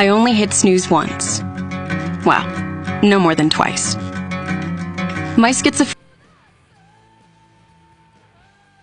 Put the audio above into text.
I only hit snooze once. Well, no more than twice. My schizophrenia